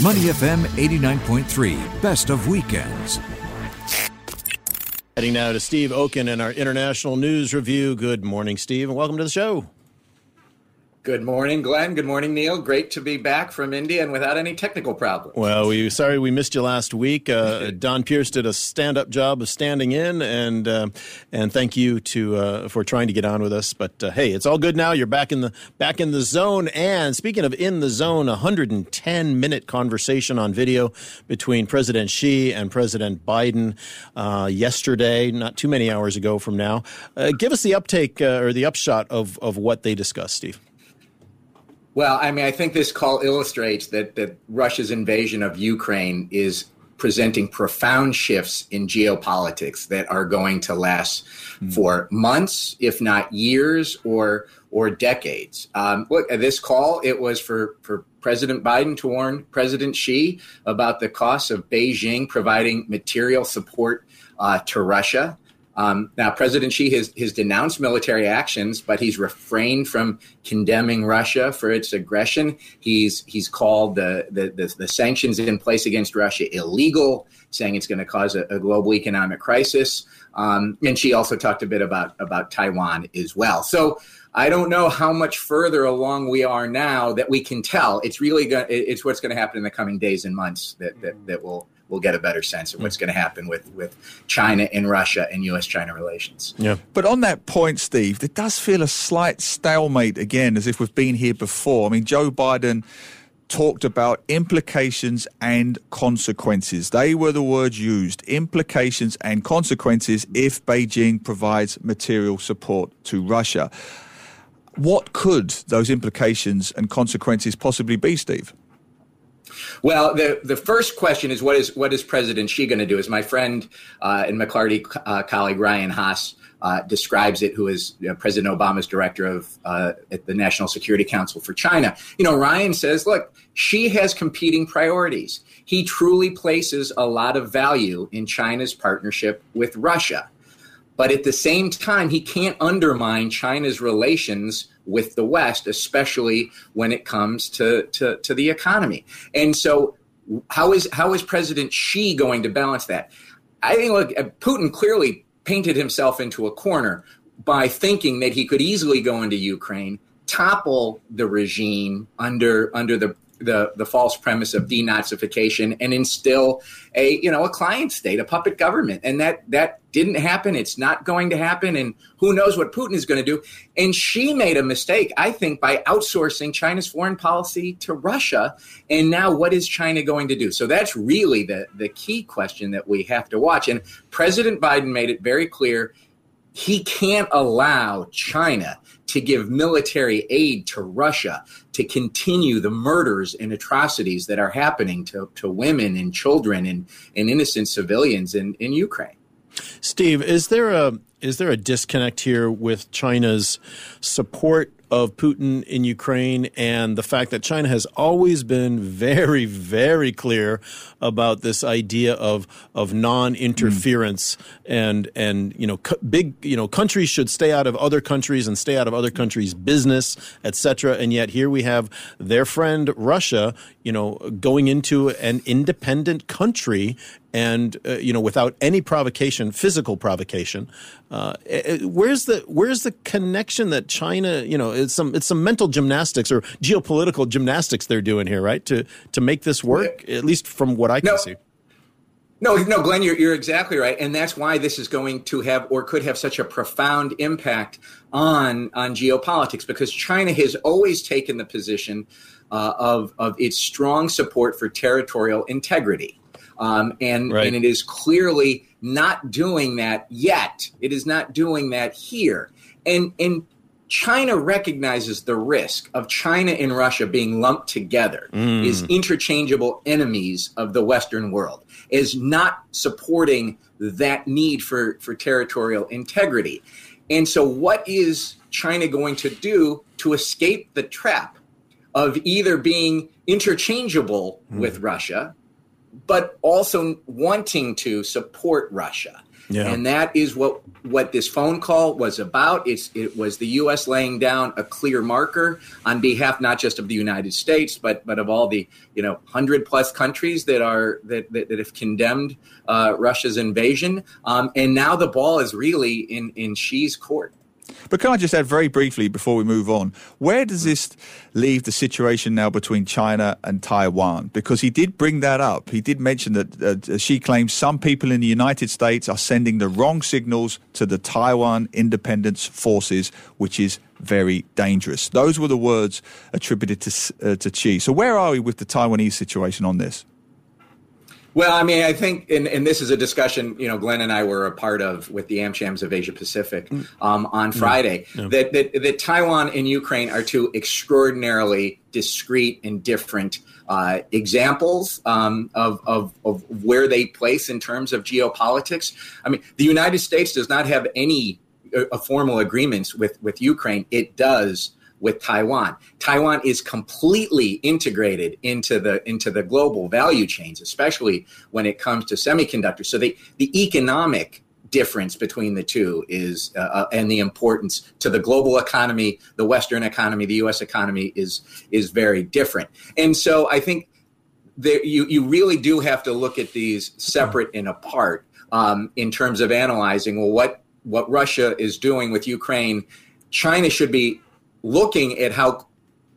Money FM 89.3, best of weekends. Heading now to Steve Okun in our international news review. Good morning, Steve, and welcome to the show. Good morning, Glenn. Good morning, Neil. Great to be back from India and without any technical problems. Well, we sorry we missed you last week. Uh, Don Pierce did a stand-up job of standing in, and uh, and thank you to uh, for trying to get on with us. But uh, hey, it's all good now. You're back in the back in the zone. And speaking of in the zone, a 110 minute conversation on video between President Xi and President Biden uh, yesterday, not too many hours ago from now. Uh, give us the uptake or the upshot of of what they discussed, Steve. Well, I mean, I think this call illustrates that that Russia's invasion of Ukraine is presenting profound shifts in geopolitics that are going to last mm. for months, if not years, or or decades. Um, look, at this call, it was for for President Biden to warn President Xi about the costs of Beijing providing material support uh, to Russia. Um, now, President Xi has, has denounced military actions, but he's refrained from condemning Russia for its aggression. He's he's called the the, the, the sanctions in place against Russia illegal, saying it's going to cause a, a, global economic crisis. Um, and Xi also talked a bit about about Taiwan as well. So. I don't know how much further along we are now that we can tell. It's really going. It's what's going to happen in the coming days and months that that, that will we'll get a better sense of what's mm. going to happen with, with China and Russia and U.S. China relations. Yeah. But on that point, Steve, it does feel a slight stalemate again, as if we've been here before. I mean, Joe Biden talked about implications and consequences. They were the words used implications and consequences if Beijing provides material support to Russia. What could those implications and consequences possibly be, Steve? Well, the the first question is what is what is President Xi going to do? As my friend uh, and McLarty uh, colleague Ryan Hass uh, describes it, who is you know, President Obama's director of uh, at the National Security Council for China. You know, Ryan says, look, Xi has competing priorities. He truly places a lot of value in China's partnership with Russia. But at the same time, he can't undermine China's relations with the West, especially when it comes to, to, to the economy. And so, how is how is President Xi going to balance that? I think look, uh, Putin clearly painted himself into a corner by thinking that he could easily go into Ukraine, topple the regime under under the the the false premise of denazification and instill a you know a client state, a puppet government, and that that didn't happen. It's not going to happen, and who knows what Putin is going to do. And Xi made a mistake, I think, by outsourcing China's foreign policy to Russia. And now, what is China going to do? So that's really the the key question that we have to watch. And President Biden made it very clear he can't allow China to give military aid to Russia to continue the murders and atrocities that are happening to, to women and children and, and innocent civilians in, in Ukraine. Steve, is there a is there a disconnect here with China's support of Putin in Ukraine and the fact that China has always been very, very clear about this idea of of non-interference mm. and and you know big you know countries should stay out of other countries and stay out of other countries' business, etc. And yet here we have their friend Russia, you know, going into an independent country and uh, you know without any provocation physical provocation uh, where's the where's the connection that china you know it's some it's some mental gymnastics or geopolitical gymnastics they're doing here right to to make this work at least from what i can no. see no, no, Glenn, you're, you're exactly right, and that's why this is going to have or could have such a profound impact on on geopolitics because China has always taken the position uh, of of its strong support for territorial integrity. Um, and, right. and it is clearly not doing that yet. It is not doing that here. And, and China recognizes the risk of China and Russia being lumped together mm. as interchangeable enemies of the Western world, is not supporting that need for, for territorial integrity. And so, what is China going to do to escape the trap of either being interchangeable mm. with Russia but also wanting to support Russia. Yeah. And that is what what this phone call was about. It's it was the U.S. laying down a clear marker on behalf not just of the United States, but but of all the you know hundred plus countries that are that that, that have condemned uh, Russia's invasion. Um, and now the ball is really in in Xi's court. But can I just add very briefly before we move on, where does this leave the situation now between China and Taiwan? Because he did bring that up. He did mention that uh, Xi claims some people in the United States are sending the wrong signals to the Taiwan independence forces, which is very dangerous. Those were the words attributed to, uh, to Xi. So where are we with the Taiwanese situation on this? Well, I mean, I think, and, and, this is a discussion, you know, Glenn and I were a part of with the AmChams of Asia Pacific mm. um, on mm. Friday, yeah. that, that, that Taiwan and Ukraine are two extraordinarily discrete and different uh, examples um, of, of, of where they place in terms of geopolitics. I mean, the United States does not have any uh, formal agreements with, with Ukraine. It does with Taiwan. Taiwan is completely integrated into the into the global value chains, especially when it comes to semiconductors. So the the economic difference between the two is uh, uh and the importance to the global economy, the Western economy, the U.S. economy is is very different. And so I think there, you you really do have to look at these separate and apart um, in terms of analyzing well what what Russia is doing with Ukraine. China should be looking at how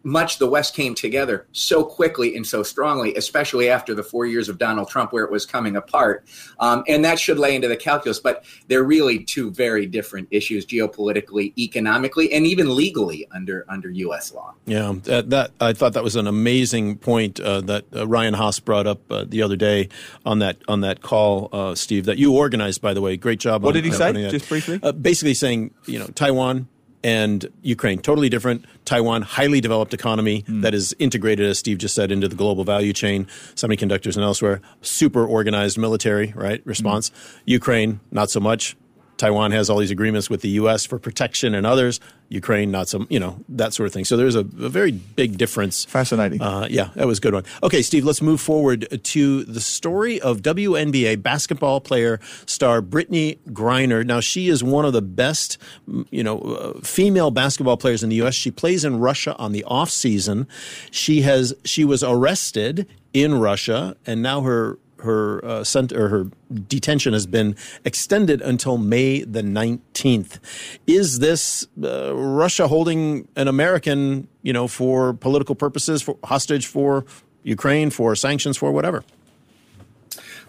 much the West came together so quickly and so strongly, especially after the four years of Donald Trump, where it was coming apart. Um, and that should lay into the calculus. But they're really two very different issues geopolitically, economically, and even legally under under U.S. law. Yeah, that, that I thought that was an amazing point uh, that uh, Ryan Hass brought up uh, the other day on that on that call, uh, Steve, that you organized. By the way, great job. What on, did he say? Just briefly, uh, basically saying you know Taiwan and Ukraine. Totally different. Taiwan, highly developed economy mm. that is integrated, as Steve just said, into the global value chain, semiconductors and elsewhere. Super organized military, right? Response. Mm. Ukraine, not so much. Taiwan has all these agreements with the U.S. for protection and others. Ukraine, not some, you know, that sort of thing. So there's a, a very big difference. Fascinating. Uh, yeah, that was a good one. Okay, Steve, let's move forward to the story of WNBA basketball player star Brittney Griner. Now, she is one of the best, you know, uh, female basketball players in the U.S. She plays in Russia on the off season. She has she was arrested in Russia, and now her her uh, sent or her detention has been extended until May the 19th. Is this uh, Russia holding an American, you know, for political purposes, for hostage for Ukraine, for sanctions, for whatever?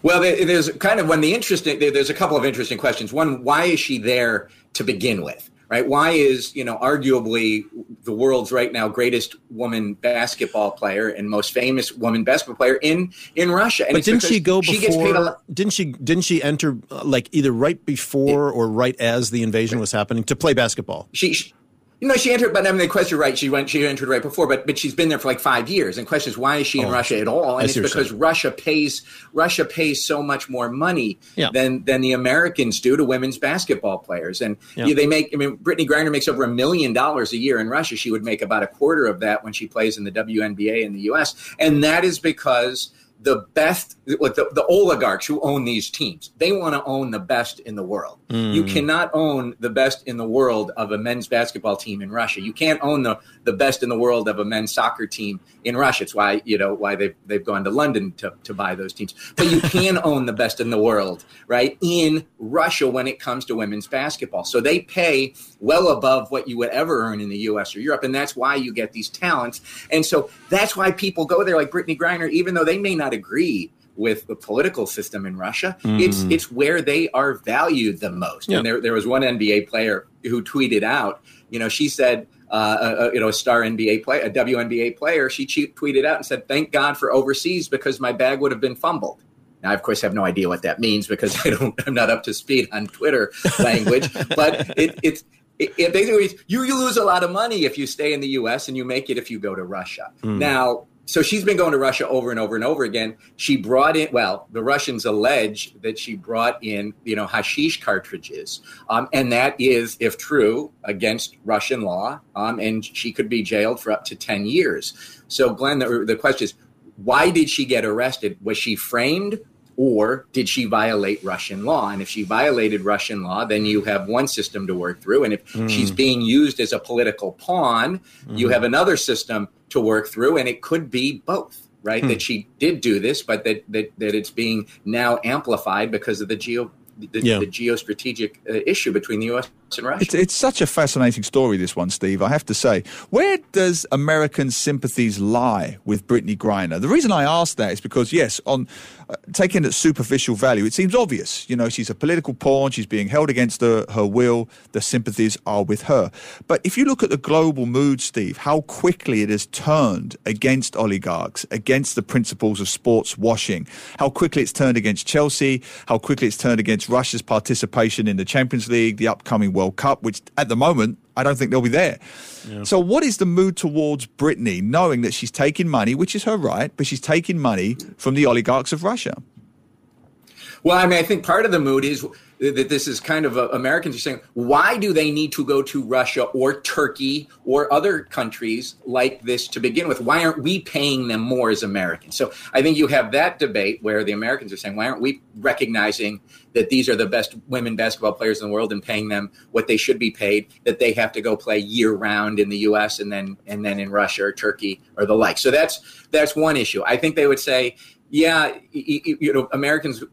Well, there's kind of when the interesting. There's a couple of interesting questions. One, why is she there to begin with? Right? Why is you know arguably the world's right now greatest woman basketball player and most famous woman basketball player in in Russia? And but didn't she go before? She didn't she? Didn't she enter uh, like either right before or right as the invasion was happening to play basketball? She, she you know, she entered, but I mean, the question, right? She went, she entered right before, but but she's been there for like five years. And question is, why is she in oh, Russia at all? And it's because Russia pays Russia pays so much more money yeah. than than the Americans do to women's basketball players. And yeah. they make, I mean, Brittney Griner makes over a million dollars a year in Russia. She would make about a quarter of that when she plays in the WNBA in the U.S. And that is because the best, like the, the oligarchs who own these teams, they want to own the best in the world. Mm. You cannot own the best in the world of a men's basketball team in Russia. You can't own the, the best in the world of a men's soccer team in Russia. It's why, you know, why they've, they've gone to London to, to buy those teams. But you can own the best in the world, right, in Russia when it comes to women's basketball. So they pay well above what you would ever earn in the US or Europe. And that's why you get these talents. And so that's why people go there like Brittney Griner, even though they may not agree with the political system in Russia. Mm. It's it's where they are valued the most. Yep. And there there was one NBA player who tweeted out, you know, she said. Uh, a, a, you know, a star NBA player, a WNBA player, she tweeted out and said, "Thank God for overseas because my bag would have been fumbled." Now, I of course, have no idea what that means because I don't, I'm not up to speed on Twitter language. but it, it's it, it basically you, you lose a lot of money if you stay in the U.S. and you make it if you go to Russia. Mm. Now, so she's been going to Russia over and over and over again. She brought in, well, the Russians allege that she brought in, you know, hashish cartridges, um, and that is, if true, against Russian law, um, and she could be jailed for up to ten years. So, Glenn, the, the question is, why did she get arrested? Was she framed? Or did she violate Russian law? And if she violated Russian law, then you have one system to work through. And if mm. she's being used as a political pawn, mm. you have another system to work through. And it could be both, right? Mm. That she did do this, but that, that, that it's being now amplified because of the geo the, yeah. the geostrategic uh, issue between the U.S. It's, it's, such a fascinating story, this one, Steve. I have to say, where does American sympathies lie with Brittney Griner? The reason I ask that is because, yes, on uh, taking at superficial value, it seems obvious. You know, she's a political pawn. She's being held against her, her will. The sympathies are with her. But if you look at the global mood, Steve, how quickly it has turned against oligarchs, against the principles of sports washing, how quickly it's turned against Chelsea, how quickly it's turned against Russia's participation in the Champions League, the upcoming World Cup, which at the moment I don't think they'll be there. Yeah. So, what is the mood towards Brittney, knowing that she's taking money, which is her right, but she's taking money from the oligarchs of Russia? Well, I mean, I think part of the mood is that this is kind of a, Americans are saying, why do they need to go to Russia or Turkey or other countries like this to begin with? Why aren't we paying them more as Americans? So I think you have that debate where the Americans are saying, why aren't we recognizing that these are the best women basketball players in the world and paying them what they should be paid? That they have to go play year round in the U.S. and then and then in Russia or Turkey or the like. So that's that's one issue. I think they would say, yeah, you know, Americans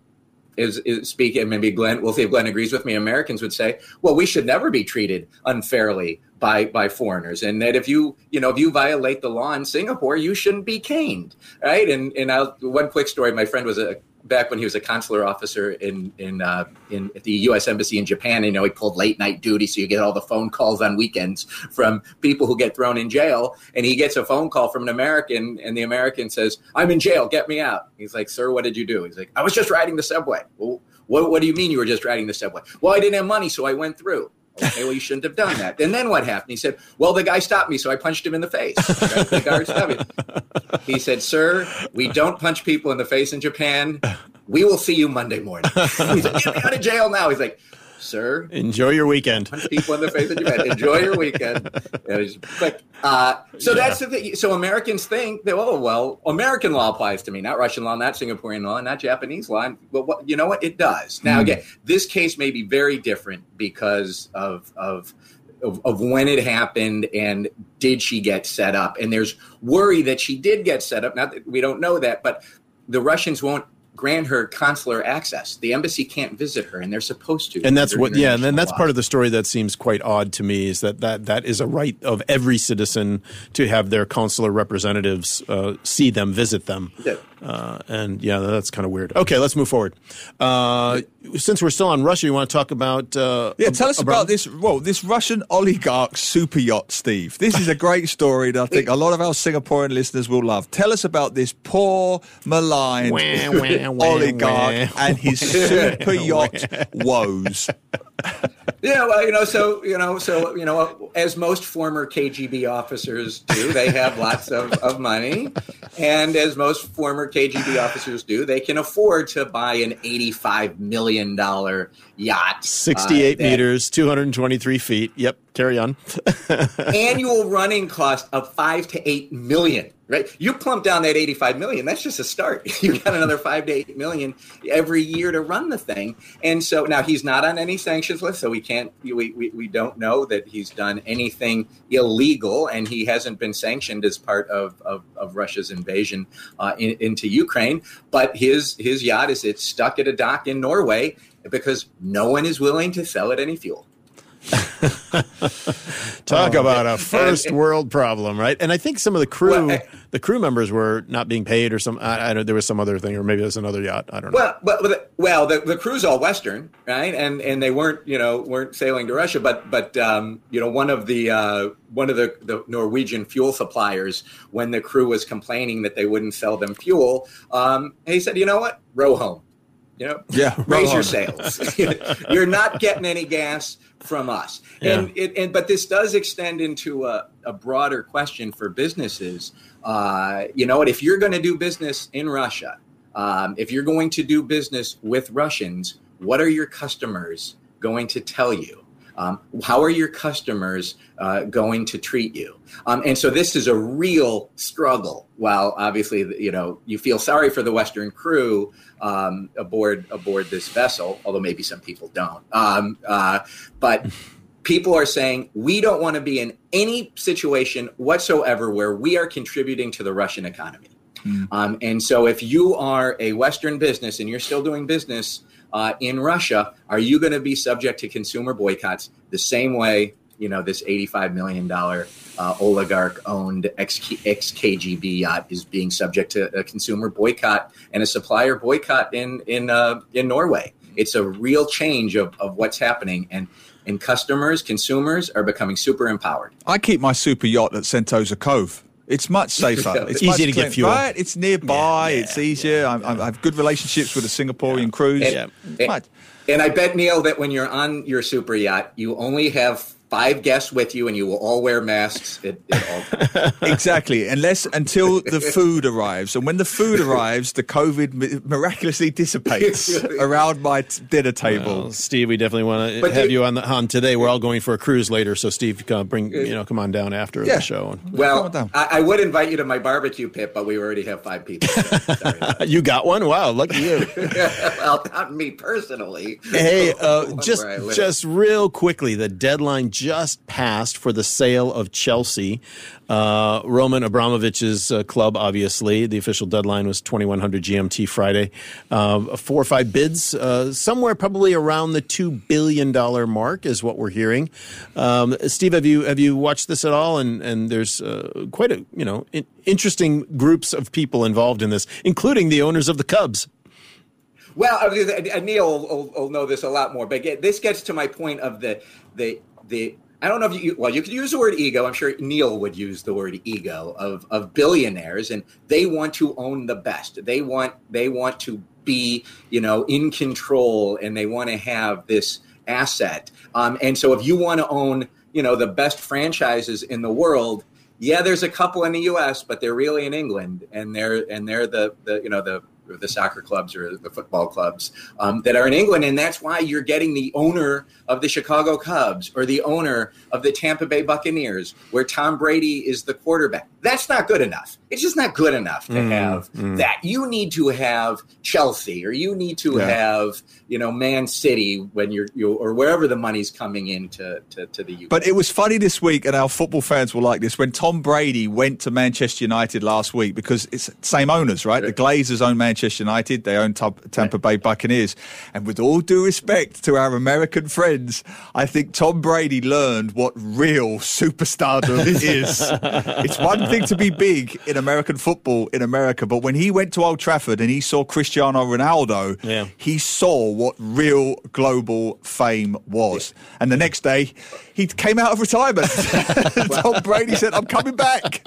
is, is speaking, maybe Glenn, we'll see if Glenn agrees with me. Americans would say, well, we should never be treated unfairly by by foreigners, and that if you you know if you violate the law in Singapore, you shouldn't be caned, right? And and I'll, one quick story. My friend was a back when he was a consular officer in in uh, in at the U.S. embassy in Japan. You know, he pulled late night duty, so you get all the phone calls on weekends from people who get thrown in jail. And he gets a phone call from an American, and the American says, "I'm in jail. Get me out." He's like, "Sir, what did you do?" He's like, "I was just riding the subway." Well, what, what do you mean you were just riding the subway? Well, I didn't have money, so I went through. Okay, well, you shouldn't have done that. And then what happened? He said, Well, the guy stopped me, so I punched him in the face. The stopped. He said, Sir, we don't punch people in the face in Japan. We will see you Monday morning. He's like, Get me out of jail now. He's like, Sir, enjoy your weekend. People in the face in Japan. Enjoy your weekend. Quick. Uh, so yeah. that's the thing. So Americans think that, oh, well, American law applies to me, not Russian law, not Singaporean law, not Japanese law. But what, you know what? It does. Now, mm. again, this case may be very different because of, of of, of, when it happened and did she get set up and there's worry that she did get set up not that we don't know that but the russians won't grant her consular access. The embassy can't visit her, and they're supposed to. And that's what, yeah, and then that's law. part of the story that seems quite odd to me is that that, that is a right of every citizen to have their consular representatives uh, see them, visit them. Yeah. Uh, and yeah, that's kind of weird. Okay, let's move forward. Uh, since we're still on Russia, you want to talk about? Uh, yeah, tell us about, about this. Well, this Russian oligarch super yacht, Steve. This is a great story that I think a lot of our Singaporean listeners will love. Tell us about this poor, maligned wah, wah, wah, oligarch and his super yacht woes. yeah, well, you know, so you know, so you know, as most former KGB officers do, they have lots of, of money, and as most former KGB officers do, they can afford to buy an eighty-five million dollar yacht, sixty-eight uh, meters, two hundred and twenty-three feet. Yep, carry on. annual running cost of five to eight million right? You plump down that 85 million, that's just a start. You got another five to eight million every year to run the thing. And so now he's not on any sanctions list, so we can't, we, we, we don't know that he's done anything illegal and he hasn't been sanctioned as part of, of, of Russia's invasion uh, in, into Ukraine. But his, his yacht is it's stuck at a dock in Norway because no one is willing to sell it any fuel. Talk oh, about a first world problem, right? And I think some of the crew, well, I, the crew members were not being paid, or some. I, I don't know there was some other thing, or maybe there's another yacht. I don't know. Well, the, well, the, the crew's all Western, right? And and they weren't, you know, weren't sailing to Russia, but but um, you know, one of the uh, one of the, the Norwegian fuel suppliers, when the crew was complaining that they wouldn't sell them fuel, um, he said, you know what, row home. You know, yeah, raise your sails. You're not getting any gas from us. Yeah. And it, and but this does extend into a, a broader question for businesses. Uh, you know what? If you're going to do business in Russia, um, if you're going to do business with Russians, what are your customers going to tell you? Um, how are your customers uh, going to treat you? Um, and so this is a real struggle. While obviously, you know, you feel sorry for the Western crew um, aboard aboard this vessel, although maybe some people don't. Um, uh, but people are saying we don't want to be in any situation whatsoever where we are contributing to the Russian economy. Mm. Um, and so, if you are a Western business and you're still doing business uh, in Russia, are you going to be subject to consumer boycotts the same way? You know, this $85 million uh, oligarch owned ex KGB yacht is being subject to a consumer boycott and a supplier boycott in, in, uh, in Norway. It's a real change of, of what's happening. And and customers, consumers are becoming super empowered. I keep my super yacht at Sentosa Cove. It's much safer. It's easier to get fuel. Right? It's nearby. Yeah, yeah, it's easier. Yeah, I, I, have good relationships with the Singaporean crews. And, and, and I bet Neil that when you're on your super yacht, you only have five guests with you and you will all wear masks at, at all times. exactly. Unless until the food arrives. And when the food arrives, the COVID miraculously dissipates around my t- dinner table. Well, Steve, we definitely want to have you on the on today. We're all going for a cruise later, so Steve, come bring you know, come on down after yeah. the show. Well, I, I, would invite you to my barbecue pit, but we already have five people. So you got one? Wow, lucky you. well, not me personally. Hey, uh, just just real quickly, the deadline just passed for the sale of Chelsea. Uh, Roman Abramovich's uh, club, obviously. The official deadline was 2100 GMT Friday. Uh, four or five bids, uh, somewhere probably around the $2 billion mark is what we're hearing. Um, Steve, have you have you watched this at all? And, and there's uh, quite a, you know, interesting groups of people involved in this, including the owners of the Cubs. Well, Neil will, will, know this a lot more, but this gets to my point of the the the I don't know if you well you could use the word ego. I'm sure Neil would use the word ego of of billionaires, and they want to own the best. They want they want to be you know in control, and they want to have this asset. Um, and so if you want to own you know the best franchises in the world, yeah, there's a couple in the U.S., but they're really in England, and they're and they're the the you know the the soccer clubs or the football clubs um, that are in England. And that's why you're getting the owner of the Chicago Cubs or the owner of the Tampa Bay Buccaneers, where Tom Brady is the quarterback. That's not good enough. It's just not good enough to mm, have mm. that. You need to have Chelsea or you need to yeah. have, you know, Man City when you're, you or wherever the money's coming into to, to the UK. But it was funny this week, and our football fans will like this, when Tom Brady went to Manchester United last week because it's same owners, right? The Glazers own Manchester United, they own Tampa Bay Buccaneers. And with all due respect to our American friends, I think Tom Brady learned what real superstardom is. It's one thing to be big in American football in America, but when he went to Old Trafford and he saw Cristiano Ronaldo, yeah. he saw what real global fame was. Yeah. And the next day, he came out of retirement. Tom Brady said, "I'm coming back."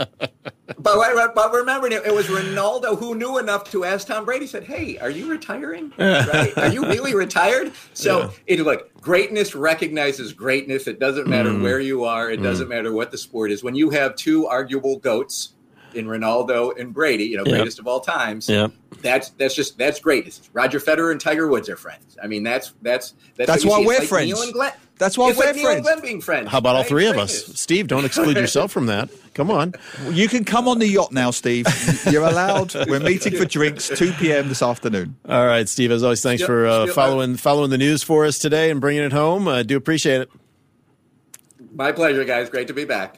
But, but remember, it was Ronaldo who knew enough to ask Tom Brady. Said, "Hey, are you retiring? Right? Are you really retired?" So yeah. it look greatness recognizes greatness. It doesn't matter mm. where you are. It mm. doesn't matter what the sport is. When you have two arguable goats in Ronaldo and Brady, you know, yep. greatest of all times. Yeah. That's that's just that's great. Roger Federer and Tiger Woods are friends. I mean, that's that's that's, that's why we're like friends. That's why we're friends. Glenn being friends. How about right? all three of us? Steve, don't exclude yourself from that. Come on. You can come on the yacht now, Steve. You're allowed. We're meeting for drinks 2 p.m. this afternoon. All right, Steve. As always, thanks for uh, following following the news for us today and bringing it home. I uh, do appreciate it. My pleasure, guys. Great to be back.